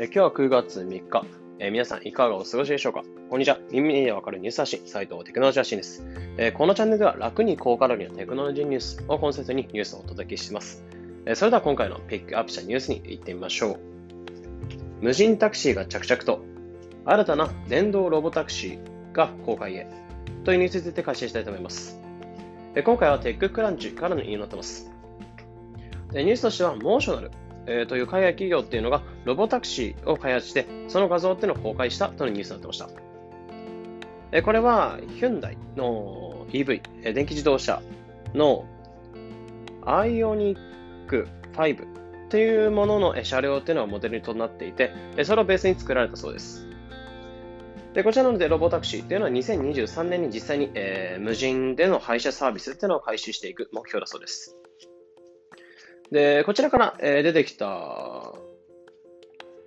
え今日は9月3日、え、皆さんいかがお過ごしでしょうか？こんにちは。耳でわかるニュース発信、斉藤テクノロジー発信です、え、このチャンネルでは楽に高カロリーなテクノロジーニュースをコンセプトにニュースをお届けしています。え、それでは今回のピックアップしたニュースに行ってみましょう。無人タクシーが着々と、新たな電動ロボタクシーが公開へというニュースについて解説したいと思います。え今回はテッククランチからの引用になっています。ニュースとしては、モーショナルえー、という海外企業っていうのがロボタクシーを開発して、その画像っていうのを公開したというニュースになってました。えー、これはヒュンダイの EV、え、電気自動車のアイオニック5というものの車両っていうのがモデルとなっていて、それをベースに作られたそうです。でこちらなのでロボタクシーというのは2023年に実際に、えー、無人での配車サービスっていうのを開始していく目標だそうです。で、こちらから、え、出てきた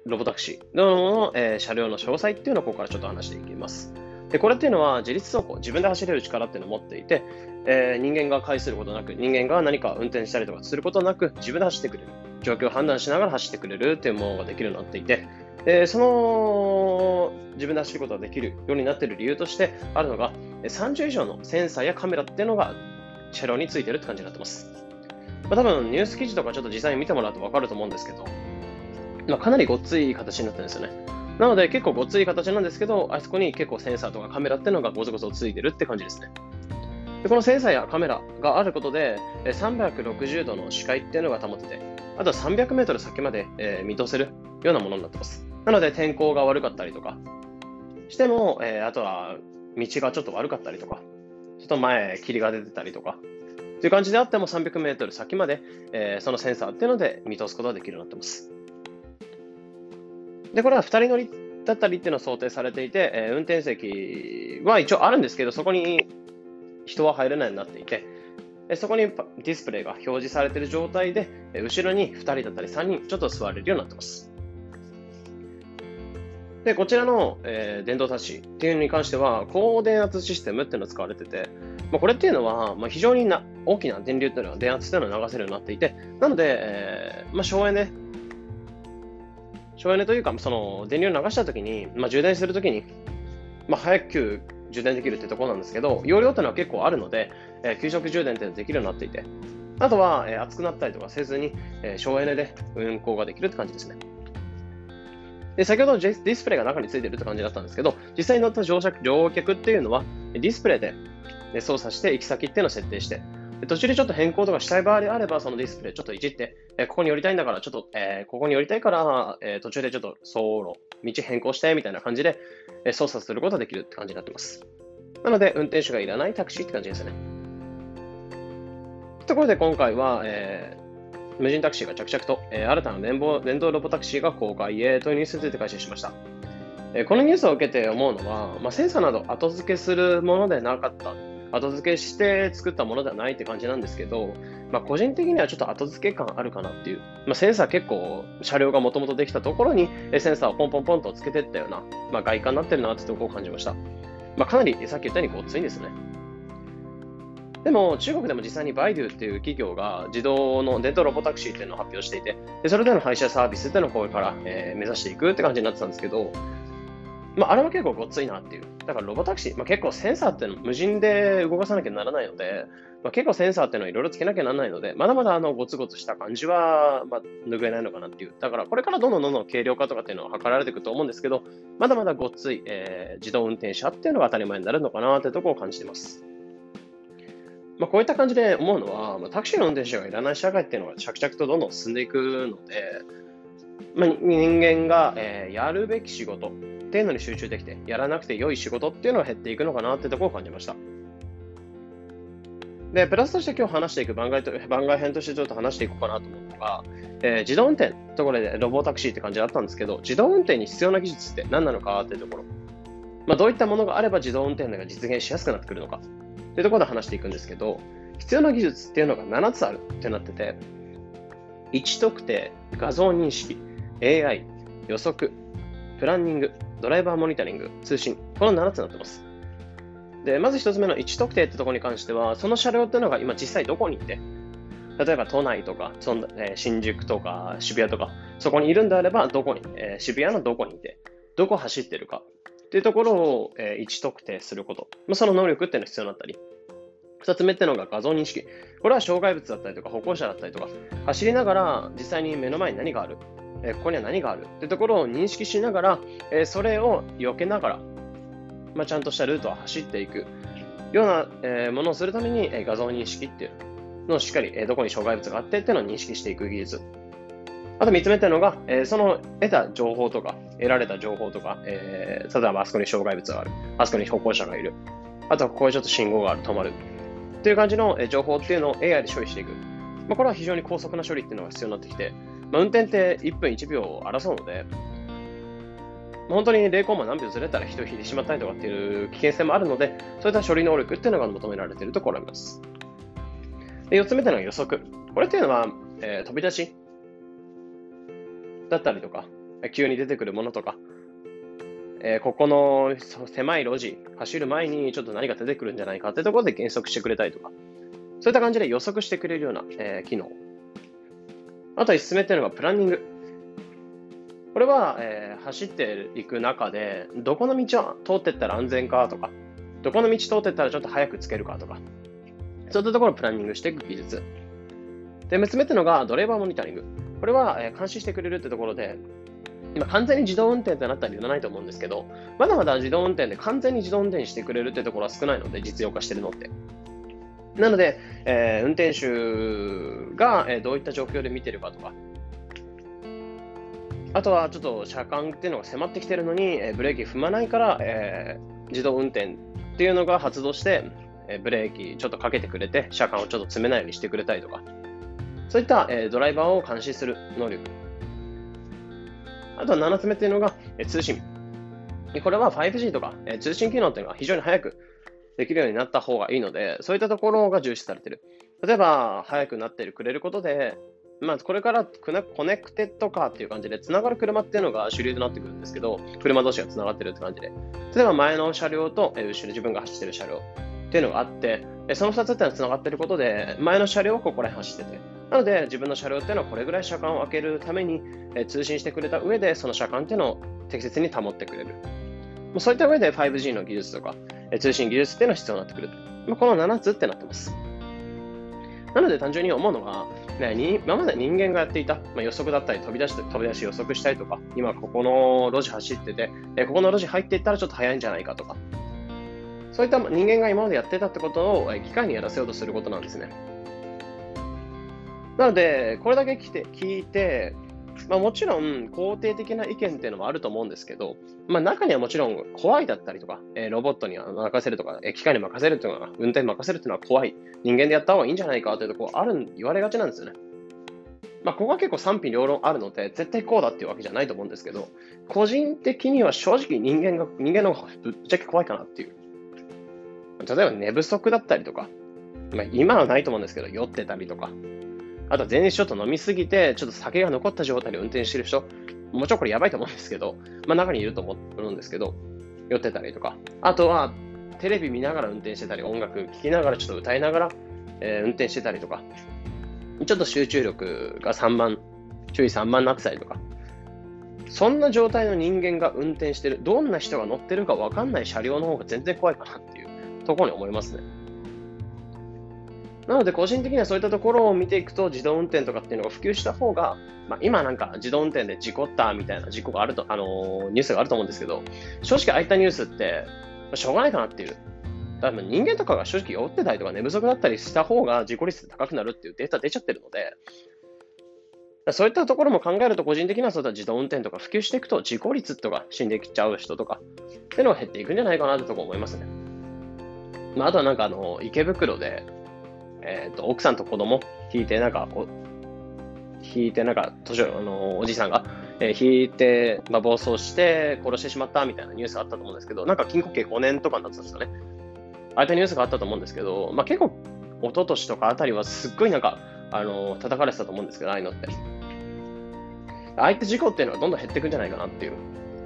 ロボタクシーの、え、車両の詳細っていうのをここからちょっと話していきます。で、これっていうのは自律走行、自分で走れる力っていうのを持っていて、えー、人間が介することなく、人間が何か運転したりとかすることなく、自分で走ってくれる。状況を判断しながら走ってくれるっていうものができるようになっていて、でその自分で走ることができるようになっている理由としてあるのが、30以上のセンサーやカメラっていうのが車両についてるって感じになってます。まあ、多分ニュース記事とかちょっと実際に見てもらうと分かると思うんですけど、まあ、かなりごっつい形になってるんですよね。なので結構ごっつい形なんですけど、あそこに結構センサーとかカメラっていうのがごつごつついてるって感じですね。でこのセンサーやカメラがあることで、360度の視界っていうのが保てて、あとは300メートル先まで、え見通せるようなものになってます。なので天候が悪かったりとかしても、えー、あとは道がちょっと悪かったりとか、ちょっと前霧が出てたりとか、という感じであっても300メートル先まで、えー、そのセンサーっていうので見通すことができるようになってます。で、これは2人乗りだったりっていうのを想定されていて、えー、運転席は一応あるんですけど、そこに人は入れないようになっていて、そこにディスプレイが表示されている状態で、後ろに2人だったり3人ちょっと座れるようになってます。で、こちらの、えー、電動タクシーっていうのに関しては、高電圧システムっていうのが使われてて、まあ、これっていうのは、まあ、非常にな大きな電流っていうのは電圧っていうのを流せるようになっていて、なので、えーまあ、省エネ、省エネというか、その電流を流したときに、まあ、充電するときに、まあ、早く充電できるってところなんですけど、容量っていうのは結構あるので、えー、急速充電ってできるようになっていて、あとは、えー、熱くなったりとかせずに、えー、省エネで運行ができるって感じですね。で先ほどディスプレイが中についてるって感じだったんですけど、実際に乗った乗客っていうのは、ディスプレイで操作して行き先っていうのを設定して、途中でちょっと変更とかしたい場合であれば、そのディスプレイちょっといじって、えここに寄りたいんだから、ちょっと、えー、ここに寄りたいから、えー、途中でちょっと走路、道変更してみたいな感じで、え操作することができるって感じになってます。なので、運転手がいらないタクシーって感じですね。ところで今回は、えー、無人タクシーが着々と、え新たな電電動ロボタクシーが公開へというニュースについて解説しました。えこのニュースを受けて思うのは、まあ、センサーなど後付けするものでなかった後付けして作ったものではないって感じなんですけど、まあ、個人的にはちょっと後付け感あるかなっていう。まあ、センサー結構車両がもともとできたところにセンサーをポンポンポンとつけてったような、まあ、外観になってるなってとこを感じました。まあ、かなりさっき言ったようにごっついんですね。でも中国でも実際にバイドゥっていう企業が自動の電動ロボタクシーっていうのを発表していて、でそれでの配車サービスっていうのをこれから、えー、目指していくって感じになってたんですけど、まあ、あれは結構ごっついなっていう。だからロボタクシー、まあ、結構センサーっての無人で動かさなきゃならないので、まあ、結構センサーっていうのはいろいろつけなきゃならないので、まだまだあのゴツゴツした感じは、まあ、拭えないのかなっていう。だからこれからどんどんどんどん軽量化とかっていうのは図られていくと思うんですけど、まだまだごっつい、えー、自動運転車っていうのが当たり前になるのかなってとこを感じてます。まあ、こういった感じで思うのは、まあ、タクシーの運転手がいらない社会っていうのが着々とどんどん進んでいくので、まあ、人間が、えー、やるべき仕事っていうのに集中できて、やらなくて良い仕事っていうのは減っていくのかなってところを感じました。で、プラスとして今日話していく番外と番外編としてちょっと話していこうかなと思うのが、えー、自動運転ところでロボタクシーって感じだったんですけど、自動運転に必要な技術って何なのかっていうところ、まあ、どういったものがあれば自動運転が実現しやすくなってくるのか。っていうところで話していくんですけど、必要な技術っていうのが7つあるってなってて、位置特定、画像認識、AI、予測、プランニング、ドライバーモニタリング、通信、この7つになってます。で、まず1つ目の位置特定ってところに関しては、その車両っていうのが今実際どこにいて、例えば都内とか、そんえー、新宿とか渋谷とか、そこにいるんであれば、どこに、えー、渋谷のどこにいて、どこ走ってるかっていうところを、えー、位置特定すること。まあ、その能力っていうのが必要になったり。二つ目っていうのが画像認識。これは障害物だったりとか歩行者だったりとか、走りながら実際に目の前に何がある、え、ここには何がある？ってところを認識しながら、え、それを避けながら、まあ、ちゃんとしたルートを走っていくような、え、ものをするために、え、画像認識っていうのをしっかり、え、どこに障害物があってっていうのを認識していく技術。あと3つ目っていうのが、え、その得た情報とか、得られた情報とか、えー、例えばあそこに障害物がある、あそこに歩行者がいる、あとはここにちょっと信号がある、止まる。という感じの情報っていうのを AI で処理していく。まあ、これは非常に高速な処理っていうのが必要になってきて、まあ、運転って1分1秒を争うので、本当に0コンマ何秒ずれたら人を引いてしまったりとかっていう危険性もあるので、そういった処理能力っていうのが求められているところあります。で4つ目というのは予測。これっていうのは、えー、飛び出しだったりとか、急に出てくるものとか、えー、ここの狭い路地、走る前にちょっと何か出てくるんじゃないかってところで減速してくれたりとか、そういった感じで予測してくれるような、えー、機能。あと5つ目っていうのがプランニング。これは、えー、走っていく中で、どこの道を通っていったら安全かとか、どこの道通っていったらちょっと早くつけるかとか、そういったところをプランニングしていく技術。で、6つ目っていうのがドライバーモニタリング。これは、えー、監視してくれるってところで、今完全に自動運転ってなったらいらないと思うんですけど、まだまだ自動運転で完全に自動運転してくれるってところは少ないので、実用化してるのって。なので、えー、運転手が、えー、どういった状況で見てるかとか、あとはちょっと車間っていうのが迫ってきてるのに、えブレーキ踏まないから、えー、自動運転っていうのが発動して、えブレーキちょっとかけてくれて、車間をちょっと詰めないようにしてくれたりとか、そういった、えドライバーを監視する能力。あとは7つ目っていうのが、え通信。これは 5G とか、え通信機能っていうのが非常に早くできるようになった方がいいので、そういったところが重視されている。例えば、早くなってくれることで、まあ、これからコネクテッドカーっていう感じで、つながる車っていうのが主流となってくるんですけど、車同士がつながってるって感じで。例えば前の車両と、後ろ自分が走ってる車両っていうのがあって、その2つっていうのはつながってることで、前の車両はここら辺走ってて、なので自分の車両っていうのはこれぐらい車間を開けるために、通信してくれた上で、その車間っていうのを適切に保ってくれる。そういった上で 5G の技術とか、通信技術っていうのは必要になってくる。まあ、この7つってなってます。なので単純に思うのは、ね、今まで人間がやっていた、まあ、予測だったり飛び出して飛び出し予測したりとか、今ここの路地走ってて、えここの路地入っていったらちょっと早いんじゃないかとか、そういった人間が今までやってたってことを機械にやらせようとすることなんですね。なので、これだけ来て聞いて、まあ、もちろん肯定的な意見っていうのもあると思うんですけど、まあ、中にはもちろん怖いだったりとか、えー、ロボットに任せるとか、えー、機械に任せるっていうのは、運転に任せるっていうのは怖い。人間でやった方がいいんじゃないかというところある、言われがちなんですよね。まあ、ここは結構賛否両論あるので、絶対こうだっていうわけじゃないと思うんですけど、個人的には正直人間が、人間の方がぶっちゃけ怖いかなっていう。例えば寝不足だったりとか、まあ、今はないと思うんですけど、酔ってたりとか、あとは前日ちょっと飲みすぎて、ちょっと酒が残った状態で運転してる人、もちろんこれやばいと思うんですけど、まあ中にいると思うんですけど、酔ってたりとか、あとはテレビ見ながら運転してたり、音楽聴きながらちょっと歌いながら、えー、運転してたりとか、ちょっと集中力が3万、注意3万になってたりとか、そんな状態の人間が運転してる、どんな人が乗ってるか分かんない車両の方が全然怖いかなっていうところに思いますね。なので、個人的にはそういったところを見ていくと、自動運転とかっていうのが普及した方が、まあ、今なんか自動運転で事故ったみたいな事故があると、あのー、ニュースがあると思うんですけど、正直ああいったニュースって、しょうがないかなっていう。多分人間とかが正直酔ってたりとか寝不足だったりした方が事故率高くなるっていうデータ出ちゃってるので、そういったところも考えると、個人的にはそういった自動運転とか普及していくと、事故率とか死んできちゃう人とか、っていうのが減っていくんじゃないかなってとこ思いますね。まあ、あとはなんかあの、池袋で、えっ、ー、と、奥さんと子供引いて、なんか、引いて、なんか、年あの、おじいさんが、えー、引いて、まあ、暴走して殺してしまったみたいなニュースあったと思うんですけど、なんか禁錮刑5年とかになってたんですかね。ああいったニュースがあったと思うんですけど、まあ、結構、一昨年とかあたりはすっごいなんか、あの、叩かれてたと思うんですけど、ああいうのって。ああいった事故っていうのはどんどん減っていくんじゃないかなっていう。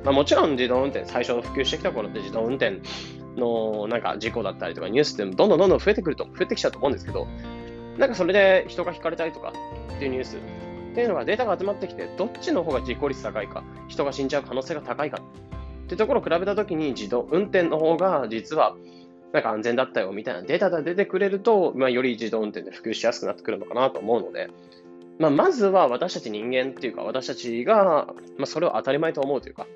まあ、もちろん自動運転、最初普及してきた頃って自動運転のなんか事故だったりとかニュースってどんどんどんどん増えてくると、増えてきちゃうと思うんですけど、なんかそれで人が引かれたりとかっていうニュースっていうのがデータが集まってきて、どっちの方が事故率高いか、人が死んじゃう可能性が高いかっていうところを比べたときに自動運転の方が実はなんか安全だったよみたいなデータが出てくれると、まあ、より自動運転で普及しやすくなってくるのかなと思うので、まあ、まずは私たち人間っていうか、私たちが、まあ、それを当たり前と思うというか、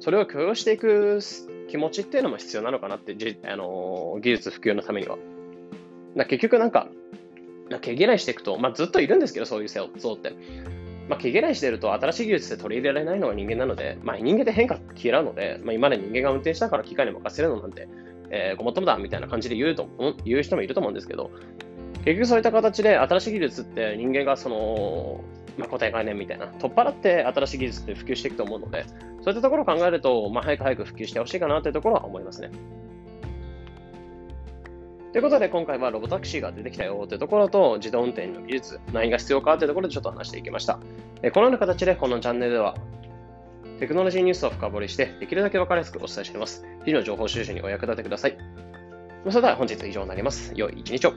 それを許容していく気持ちっていうのも必要なのかなって、あの技術普及のためには。だ結局なんか、毛嫌いしていくと、まあ、ずっといるんですけど、そういう像って。まあ、毛嫌いしてると新しい技術で取り入れられないのが人間なので、まあ、人間って変化嫌うので、まあ、今まで人間が運転したから機械に任せるのなんて、えー、ごもっともだみたいな感じで言うと言う人もいると思うんですけど、結局そういった形で新しい技術って人間がその、まあ、固定概念みたいな、取っ払って新しい技術って普及していくと思うので、そういったところを考えると、まあ、早く早く普及してほしいかなというところは思いますね。ということで、今回はロボタクシーが出てきたよというところと、自動運転の技術、何が必要かというところでちょっと話していきました。このような形で、このチャンネルでは、テクノロジーニュースを深掘りして、できるだけ分かりやすくお伝えしています。日々の情報収集にお役立てください。それでは本日は以上になります。良い一日を。